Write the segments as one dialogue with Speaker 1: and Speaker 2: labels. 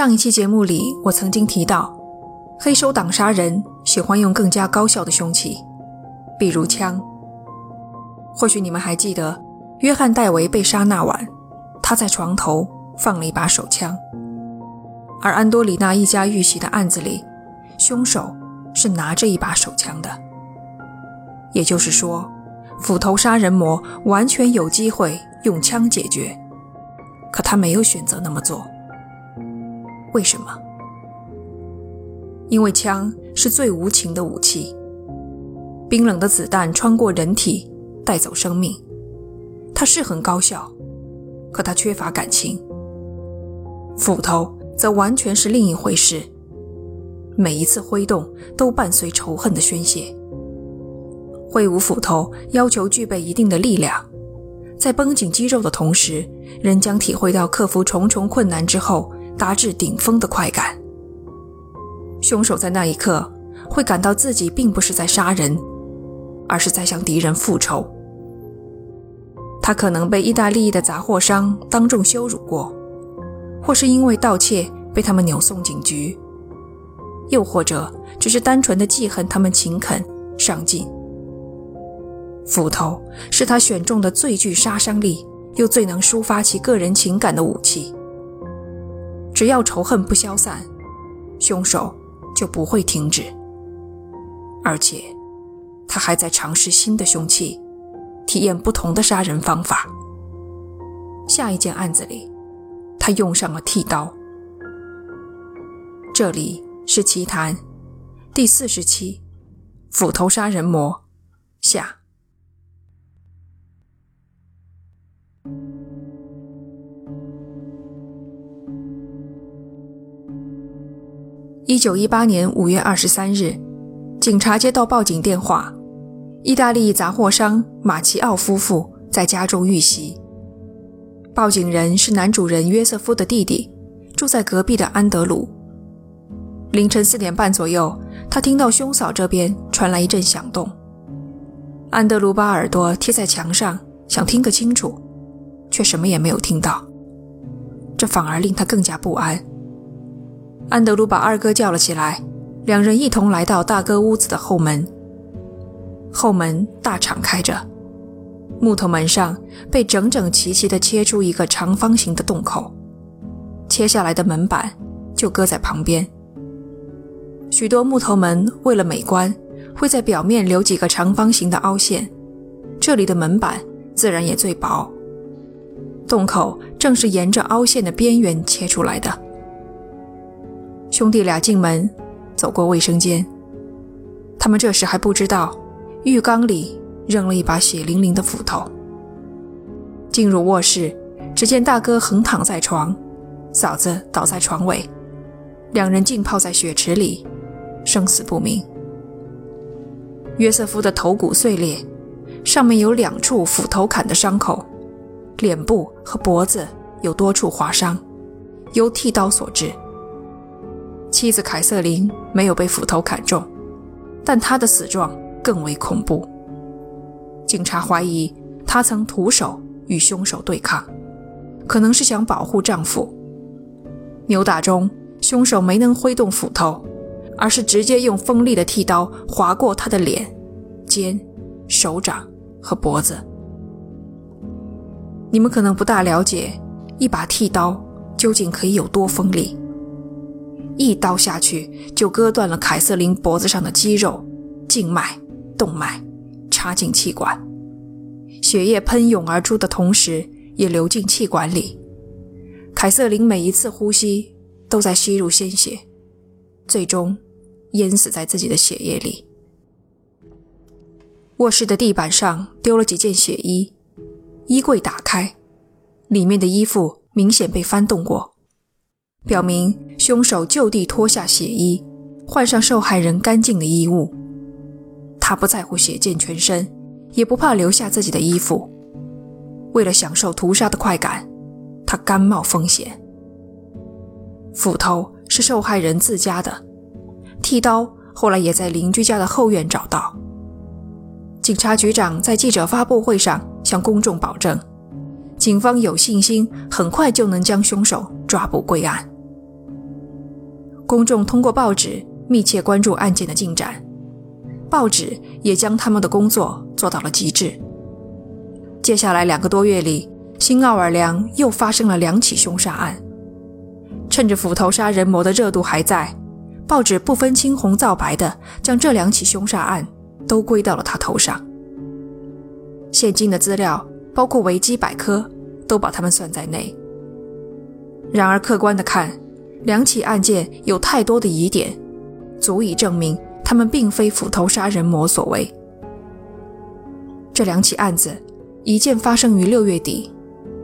Speaker 1: 上一期节目里，我曾经提到，黑手党杀人喜欢用更加高效的凶器，比如枪。或许你们还记得，约翰·戴维被杀那晚，他在床头放了一把手枪。而安多里纳一家遇袭的案子里，凶手是拿着一把手枪的。也就是说，斧头杀人魔完全有机会用枪解决，可他没有选择那么做。为什么？因为枪是最无情的武器，冰冷的子弹穿过人体，带走生命。它是很高效，可它缺乏感情。斧头则完全是另一回事，每一次挥动都伴随仇恨的宣泄。挥舞斧头要求具备一定的力量，在绷紧肌肉的同时，人将体会到克服重重困难之后。达至顶峰的快感。凶手在那一刻会感到自己并不是在杀人，而是在向敌人复仇。他可能被意大利的杂货商当众羞辱过，或是因为盗窃被他们扭送警局，又或者只是单纯的记恨他们勤恳上进。斧头是他选中的最具杀伤力又最能抒发其个人情感的武器。只要仇恨不消散，凶手就不会停止。而且，他还在尝试新的凶器，体验不同的杀人方法。下一件案子里，他用上了剃刀。这里是奇谈第四十期：斧头杀人魔下。一九一八年五月二十三日，警察接到报警电话，意大利杂货商马奇奥夫妇在家中遇袭。报警人是男主人约瑟夫的弟弟，住在隔壁的安德鲁。凌晨四点半左右，他听到兄嫂这边传来一阵响动。安德鲁把耳朵贴在墙上，想听个清楚，却什么也没有听到，这反而令他更加不安。安德鲁把二哥叫了起来，两人一同来到大哥屋子的后门。后门大敞开着，木头门上被整整齐齐地切出一个长方形的洞口，切下来的门板就搁在旁边。许多木头门为了美观，会在表面留几个长方形的凹陷，这里的门板自然也最薄。洞口正是沿着凹陷的边缘切出来的。兄弟俩进门，走过卫生间。他们这时还不知道，浴缸里扔了一把血淋淋的斧头。进入卧室，只见大哥横躺在床，嫂子倒在床尾，两人浸泡在血池里，生死不明。约瑟夫的头骨碎裂，上面有两处斧头砍的伤口，脸部和脖子有多处划伤，由剃刀所致。妻子凯瑟琳没有被斧头砍中，但她的死状更为恐怖。警察怀疑她曾徒手与凶手对抗，可能是想保护丈夫。扭打中，凶手没能挥动斧头，而是直接用锋利的剃刀划过她的脸、肩、手掌和脖子。你们可能不大了解，一把剃刀究竟可以有多锋利。一刀下去，就割断了凯瑟琳脖子上的肌肉、静脉、动脉，插进气管，血液喷涌而出的同时，也流进气管里。凯瑟琳每一次呼吸都在吸入鲜血，最终淹死在自己的血液里。卧室的地板上丢了几件血衣，衣柜打开，里面的衣服明显被翻动过。表明凶手就地脱下血衣，换上受害人干净的衣物。他不在乎血溅全身，也不怕留下自己的衣服。为了享受屠杀的快感，他甘冒风险。斧头是受害人自家的，剃刀后来也在邻居家的后院找到。警察局长在记者发布会上向公众保证，警方有信心很快就能将凶手抓捕归案。公众通过报纸密切关注案件的进展，报纸也将他们的工作做到了极致。接下来两个多月里，新奥尔良又发生了两起凶杀案。趁着斧头杀人魔的热度还在，报纸不分青红皂白的将这两起凶杀案都归到了他头上。现今的资料，包括维基百科，都把他们算在内。然而，客观的看，两起案件有太多的疑点，足以证明他们并非斧头杀人魔所为。这两起案子，一件发生于六月底，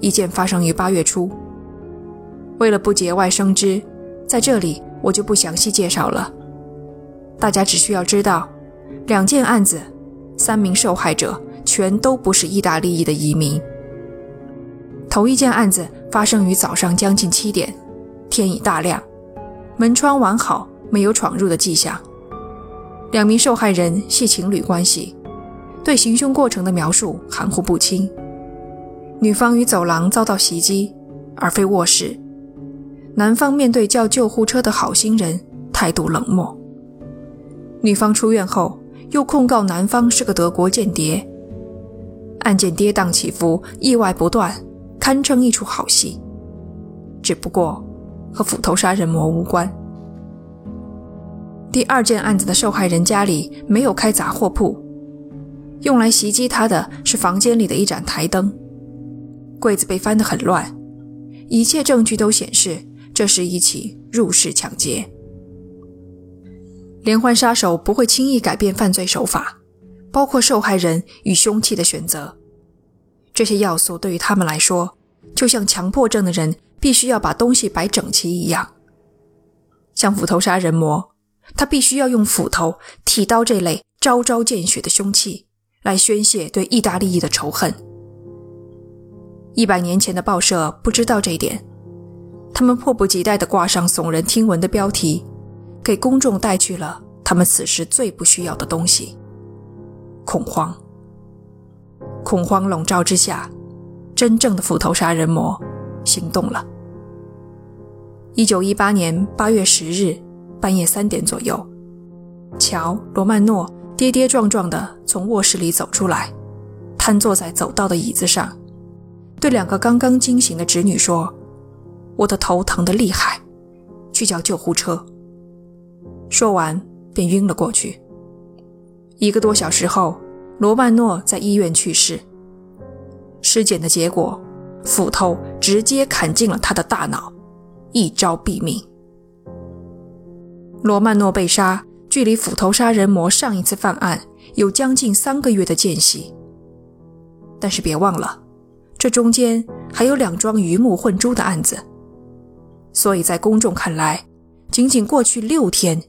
Speaker 1: 一件发生于八月初。为了不节外生枝，在这里我就不详细介绍了。大家只需要知道，两件案子，三名受害者全都不是意大利裔的移民。头一件案子发生于早上将近七点，天已大亮，门窗完好，没有闯入的迹象。两名受害人系情侣关系，对行凶过程的描述含糊不清。女方于走廊遭到袭击，而非卧室。男方面对叫救护车的好心人态度冷漠。女方出院后又控告男方是个德国间谍。案件跌宕起伏，意外不断，堪称一出好戏。只不过和斧头杀人魔无关。第二件案子的受害人家里没有开杂货铺，用来袭击他的是房间里的一盏台灯。柜子被翻得很乱，一切证据都显示。这是一起入室抢劫。连环杀手不会轻易改变犯罪手法，包括受害人与凶器的选择。这些要素对于他们来说，就像强迫症的人必须要把东西摆整齐一样。像斧头杀人魔，他必须要用斧头、剃刀这类招招见血的凶器来宣泄对意大利裔的仇恨。一百年前的报社不知道这一点。他们迫不及待地挂上耸人听闻的标题，给公众带去了他们此时最不需要的东西——恐慌。恐慌笼罩之下，真正的斧头杀人魔行动了。一九一八年八月十日半夜三点左右，乔·罗曼诺跌跌撞撞地从卧室里走出来，瘫坐在走道的椅子上，对两个刚刚惊醒的侄女说。我的头疼得厉害，去叫救护车。说完便晕了过去。一个多小时后，罗曼诺在医院去世。尸检的结果，斧头直接砍进了他的大脑，一招毙命。罗曼诺被杀，距离斧头杀人魔上一次犯案有将近三个月的间隙。但是别忘了，这中间还有两桩鱼目混珠的案子。所以在公众看来，仅仅过去六天，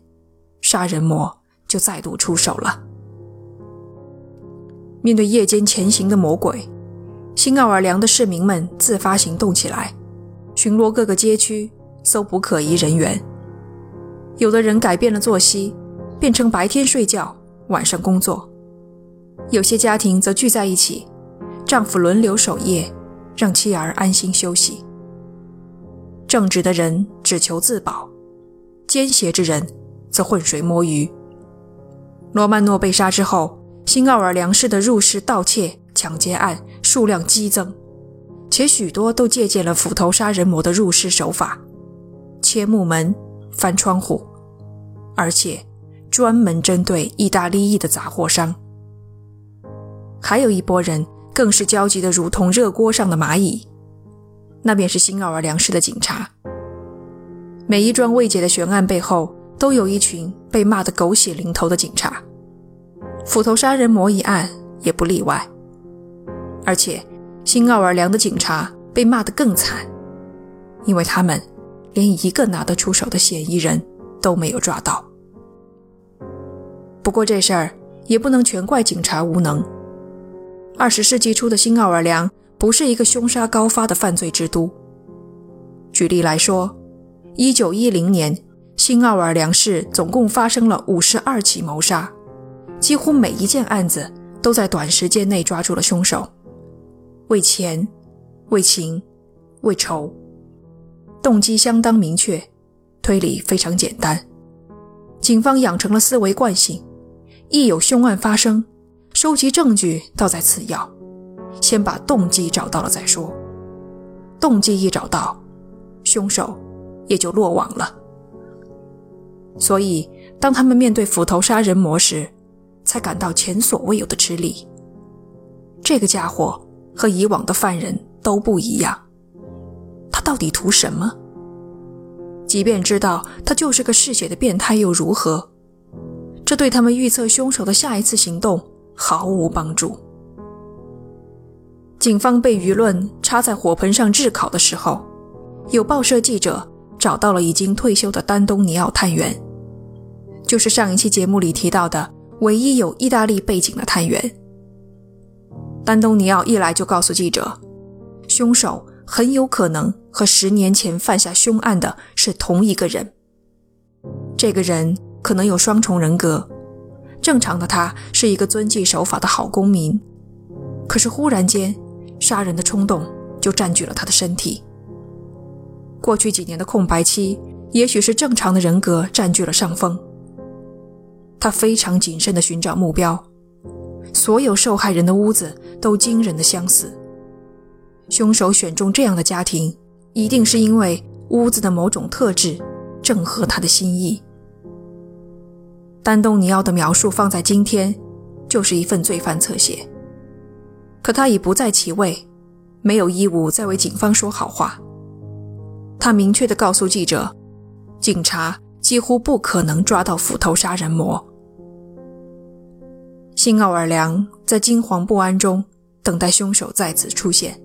Speaker 1: 杀人魔就再度出手了。面对夜间前行的魔鬼，新奥尔良的市民们自发行动起来，巡逻各个街区，搜捕可疑人员。有的人改变了作息，变成白天睡觉，晚上工作；有些家庭则聚在一起，丈夫轮流守夜，让妻儿安心休息。正直的人只求自保，奸邪之人则浑水摸鱼。罗曼诺被杀之后，新奥尔良市的入室盗窃、抢劫案数量激增，且许多都借鉴了斧头杀人魔的入室手法：切木门、翻窗户，而且专门针对意大利裔的杂货商。还有一拨人更是焦急得如同热锅上的蚂蚁。那便是新奥尔良市的警察。每一桩未解的悬案背后，都有一群被骂得狗血淋头的警察。斧头杀人魔一案也不例外。而且，新奥尔良的警察被骂得更惨，因为他们连一个拿得出手的嫌疑人都没有抓到。不过这事儿也不能全怪警察无能。二十世纪初的新奥尔良。不是一个凶杀高发的犯罪之都。举例来说，一九一零年，新奥尔良市总共发生了五十二起谋杀，几乎每一件案子都在短时间内抓住了凶手。为钱，为情，为仇，动机相当明确，推理非常简单，警方养成了思维惯性，一有凶案发生，收集证据倒在次要，先把动机找到了再说。动机一找到，凶手也就落网了。所以，当他们面对斧头杀人魔时，才感到前所未有的吃力。这个家伙和以往的犯人都不一样，他到底图什么？即便知道他就是个嗜血的变态又如何？这对他们预测凶手的下一次行动毫无帮助。警方被舆论插在火盆上炙烤的时候，有报社记者找到了已经退休的丹东尼奥探员，就是上一期节目里提到的唯一有意大利背景的探员。丹东尼奥一来就告诉记者，凶手很有可能和十年前犯下凶案的是同一个人。这个人可能有双重人格，正常的他是一个遵纪守法的好公民，可是忽然间，杀人的冲动就占据了他的身体。过去几年的空白期，也许是正常的人格占据了上风。他非常谨慎地寻找目标。所有受害人的屋子都惊人的相似，凶手选中这样的家庭，一定是因为屋子的某种特质正合他的心意。丹东尼奥的描述放在今天，就是一份罪犯侧写。可他已不在其位，没有义务再为警方说好话。他明确地告诉记者，警察几乎不可能抓到斧头杀人魔。新奥尔良在惊惶不安中等待凶手再次出现。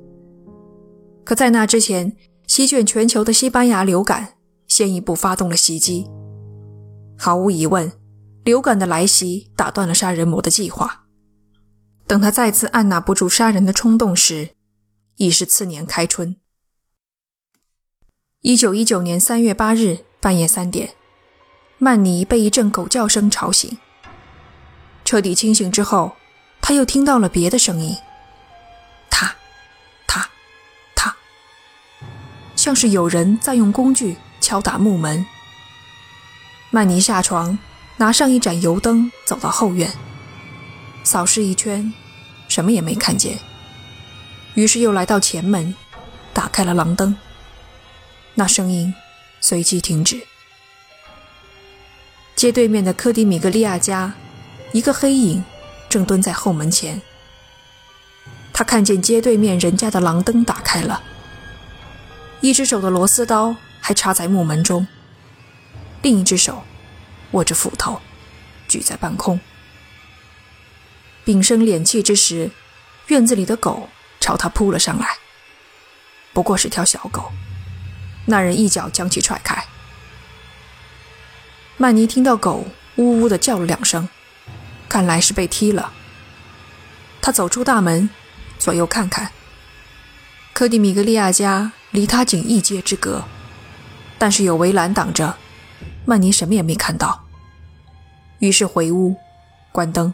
Speaker 1: 可在那之前，席卷全球的西班牙流感先一步发动了袭击。毫无疑问，流感的来袭打断了杀人魔的计划。等他再次按捺不住杀人的冲动时，已是次年开春。一九一九年三月八日半夜三点，曼尼被一阵狗叫声吵醒。彻底清醒之后，他又听到了别的声音，他，他，他，像是有人在用工具敲打木门。曼尼下床，拿上一盏油灯，走到后院，扫视一圈，什么也没看见。于是又来到前门，打开了廊灯。那声音随即停止。街对面的科迪米格利亚家。一个黑影正蹲在后门前。他看见街对面人家的廊灯打开了，一只手的螺丝刀还插在木门中，另一只手握着斧头，举在半空。屏声敛气之时，院子里的狗朝他扑了上来。不过是条小狗，那人一脚将其踹开。曼尼听到狗呜呜地叫了两声。看来是被踢了。他走出大门，左右看看。科蒂米格利亚家离他仅一街之隔，但是有围栏挡着，曼尼什么也没看到。于是回屋，关灯。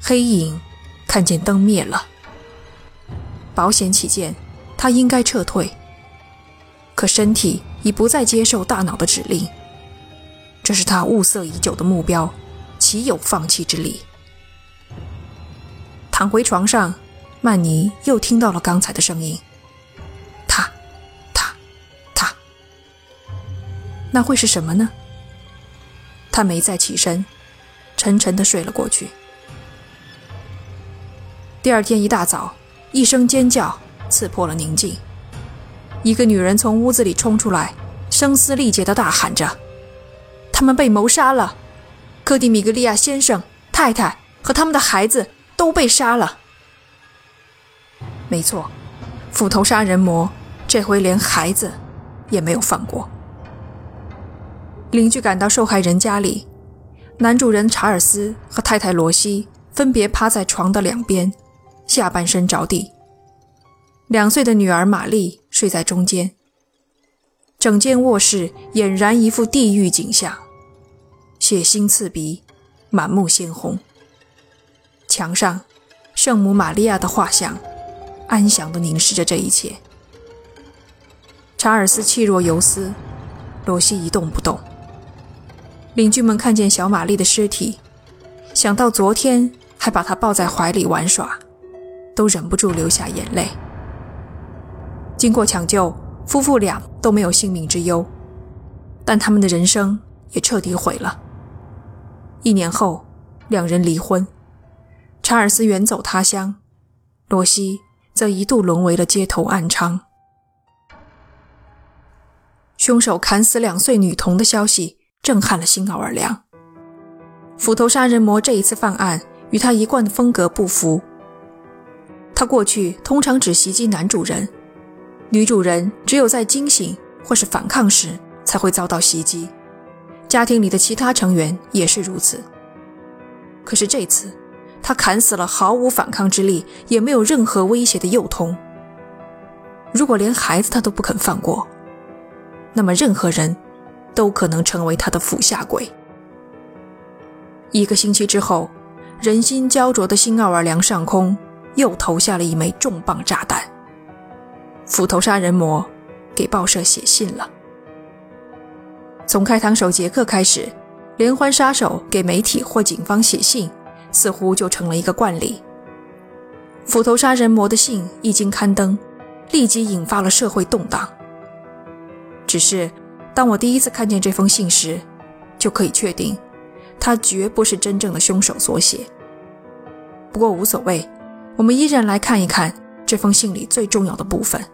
Speaker 1: 黑影看见灯灭了，保险起见，他应该撤退。可身体已不再接受大脑的指令。这是他物色已久的目标，岂有放弃之理？躺回床上，曼尼又听到了刚才的声音，他，他，他，那会是什么呢？他没再起身，沉沉的睡了过去。第二天一大早，一声尖叫刺破了宁静，一个女人从屋子里冲出来，声嘶力竭的大喊着。他们被谋杀了，科蒂米格利亚先生、太太和他们的孩子都被杀了。没错，斧头杀人魔这回连孩子也没有放过。邻居赶到受害人家里，男主人查尔斯和太太罗西分别趴在床的两边，下半身着地。两岁的女儿玛丽睡在中间。整间卧室俨然一副地狱景象。血腥刺鼻，满目鲜红。墙上，圣母玛利亚的画像，安详地凝视着这一切。查查尔斯气若游丝，罗西一动不动。邻居们看见小玛丽的尸体，想到昨天还把她抱在怀里玩耍，都忍不住流下眼泪。经过抢救，夫妇俩都没有性命之忧，但他们的人生也彻底毁了。一年后，两人离婚，查尔斯远走他乡，罗西则一度沦为了街头暗娼。凶手砍死两岁女童的消息震撼了新奥尔良。斧头杀人魔这一次犯案与他一贯的风格不符。他过去通常只袭击男主人。女主人只有在惊醒或是反抗时才会遭到袭击，家庭里的其他成员也是如此。可是这次，他砍死了毫无反抗之力、也没有任何威胁的幼童。如果连孩子他都不肯放过，那么任何人都可能成为他的斧下鬼。一个星期之后，人心焦灼的新奥尔良上空又投下了一枚重磅炸弹。斧头杀人魔给报社写信了。从开膛手杰克开始，连环杀手给媒体或警方写信，似乎就成了一个惯例。斧头杀人魔的信一经刊登，立即引发了社会动荡。只是，当我第一次看见这封信时，就可以确定，他绝不是真正的凶手所写。不过无所谓，我们依然来看一看这封信里最重要的部分。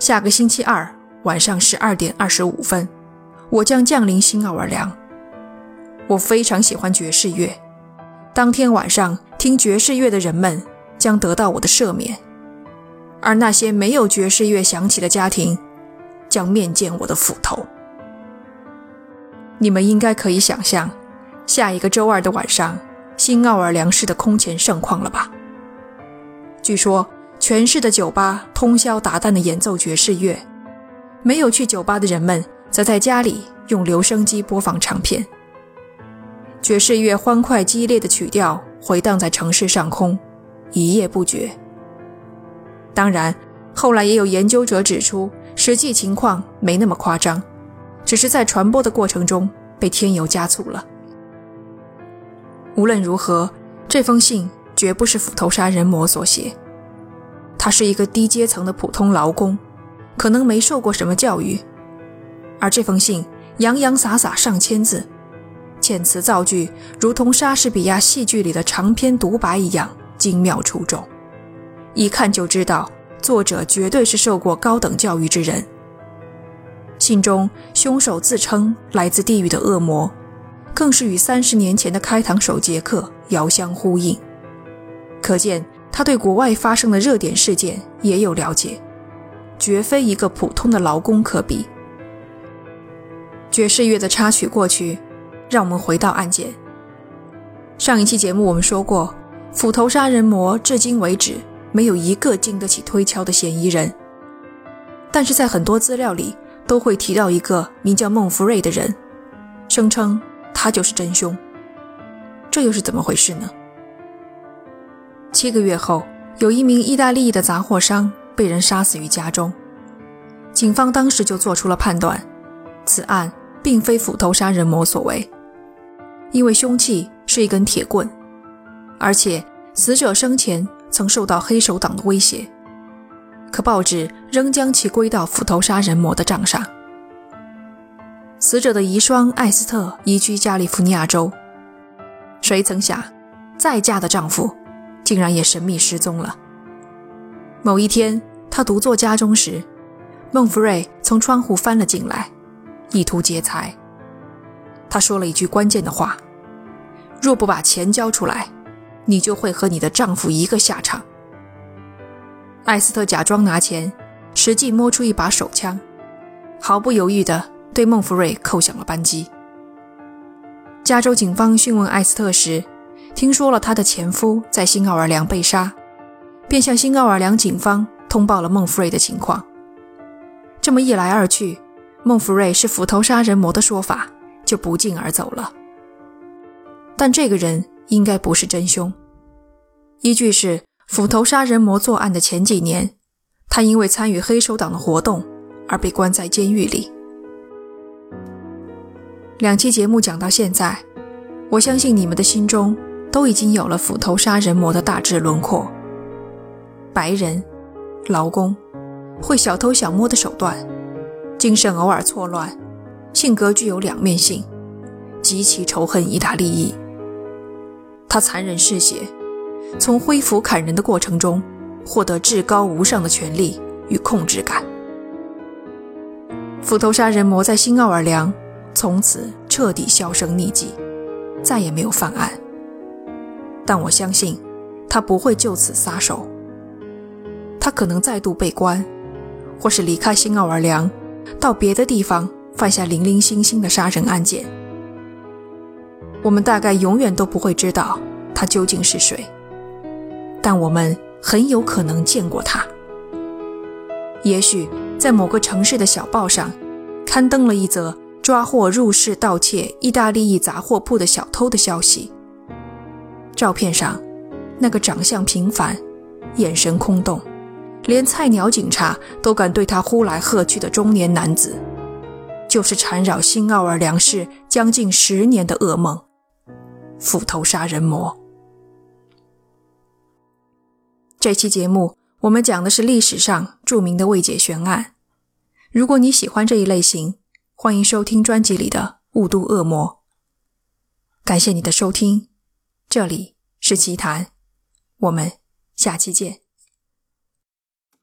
Speaker 1: 下个星期二晚上十二点二十五分，我将降临新奥尔良。我非常喜欢爵士乐，当天晚上听爵士乐的人们将得到我的赦免，而那些没有爵士乐响起的家庭将面见我的斧头。你们应该可以想象，下一个周二的晚上，新奥尔良市的空前盛况了吧？据说。全市的酒吧通宵达旦地演奏爵士乐，没有去酒吧的人们则在家里用留声机播放唱片。爵士乐欢快激烈的曲调回荡在城市上空，一夜不绝。当然，后来也有研究者指出，实际情况没那么夸张，只是在传播的过程中被添油加醋了。无论如何，这封信绝不是斧头杀人魔所写。他是一个低阶层的普通劳工，可能没受过什么教育，而这封信洋洋洒洒上千字，遣词造句如同莎士比亚戏剧里的长篇独白一样精妙出众，一看就知道作者绝对是受过高等教育之人。信中凶手自称来自地狱的恶魔，更是与三十年前的开膛手杰克遥相呼应，可见。他对国外发生的热点事件也有了解，绝非一个普通的劳工可比。爵士乐的插曲过去，让我们回到案件。上一期节目我们说过，斧头杀人魔至今为止没有一个经得起推敲的嫌疑人，但是在很多资料里都会提到一个名叫孟福瑞的人，声称他就是真凶。这又是怎么回事呢？七个月后，有一名意大利的杂货商被人杀死于家中。警方当时就做出了判断，此案并非斧头杀人魔所为，因为凶器是一根铁棍，而且死者生前曾受到黑手党的威胁。可报纸仍将其归到斧头杀人魔的账上。死者的遗孀艾斯特移居加利福尼亚州，谁曾想，再嫁的丈夫。竟然也神秘失踪了。某一天，他独坐家中时，孟福瑞从窗户翻了进来，意图劫财。他说了一句关键的话：“若不把钱交出来，你就会和你的丈夫一个下场。”艾斯特假装拿钱，实际摸出一把手枪，毫不犹豫地对孟福瑞扣响了扳机。加州警方讯问艾斯特时。听说了她的前夫在新奥尔良被杀，便向新奥尔良警方通报了孟福瑞的情况。这么一来二去，孟福瑞是斧头杀人魔的说法就不胫而走了。但这个人应该不是真凶。依据是斧头杀人魔作案的前几年，他因为参与黑手党的活动而被关在监狱里。两期节目讲到现在，我相信你们的心中都已经有了斧头杀人魔的大致轮廓：白人、劳工，会小偷小摸的手段，精神偶尔错乱，性格具有两面性，极其仇恨意大利裔。他残忍嗜血，从挥斧砍人的过程中获得至高无上的权力与控制感。斧头杀人魔在新奥尔良。从此彻底销声匿迹，再也没有犯案。但我相信，他不会就此撒手。他可能再度被关，或是离开新奥尔良，到别的地方犯下零零星星的杀人案件。我们大概永远都不会知道他究竟是谁，但我们很有可能见过他。也许在某个城市的小报上，刊登了一则。抓获入室盗窃意大利裔杂货铺的小偷的消息。照片上，那个长相平凡、眼神空洞，连菜鸟警察都敢对他呼来喝去的中年男子，就是缠绕新奥尔良市将近十年的噩梦——斧头杀人魔。这期节目我们讲的是历史上著名的未解悬案。如果你喜欢这一类型，欢迎收听专辑里的《雾都恶魔》。感谢你的收听，这里是奇谈，我们下期见。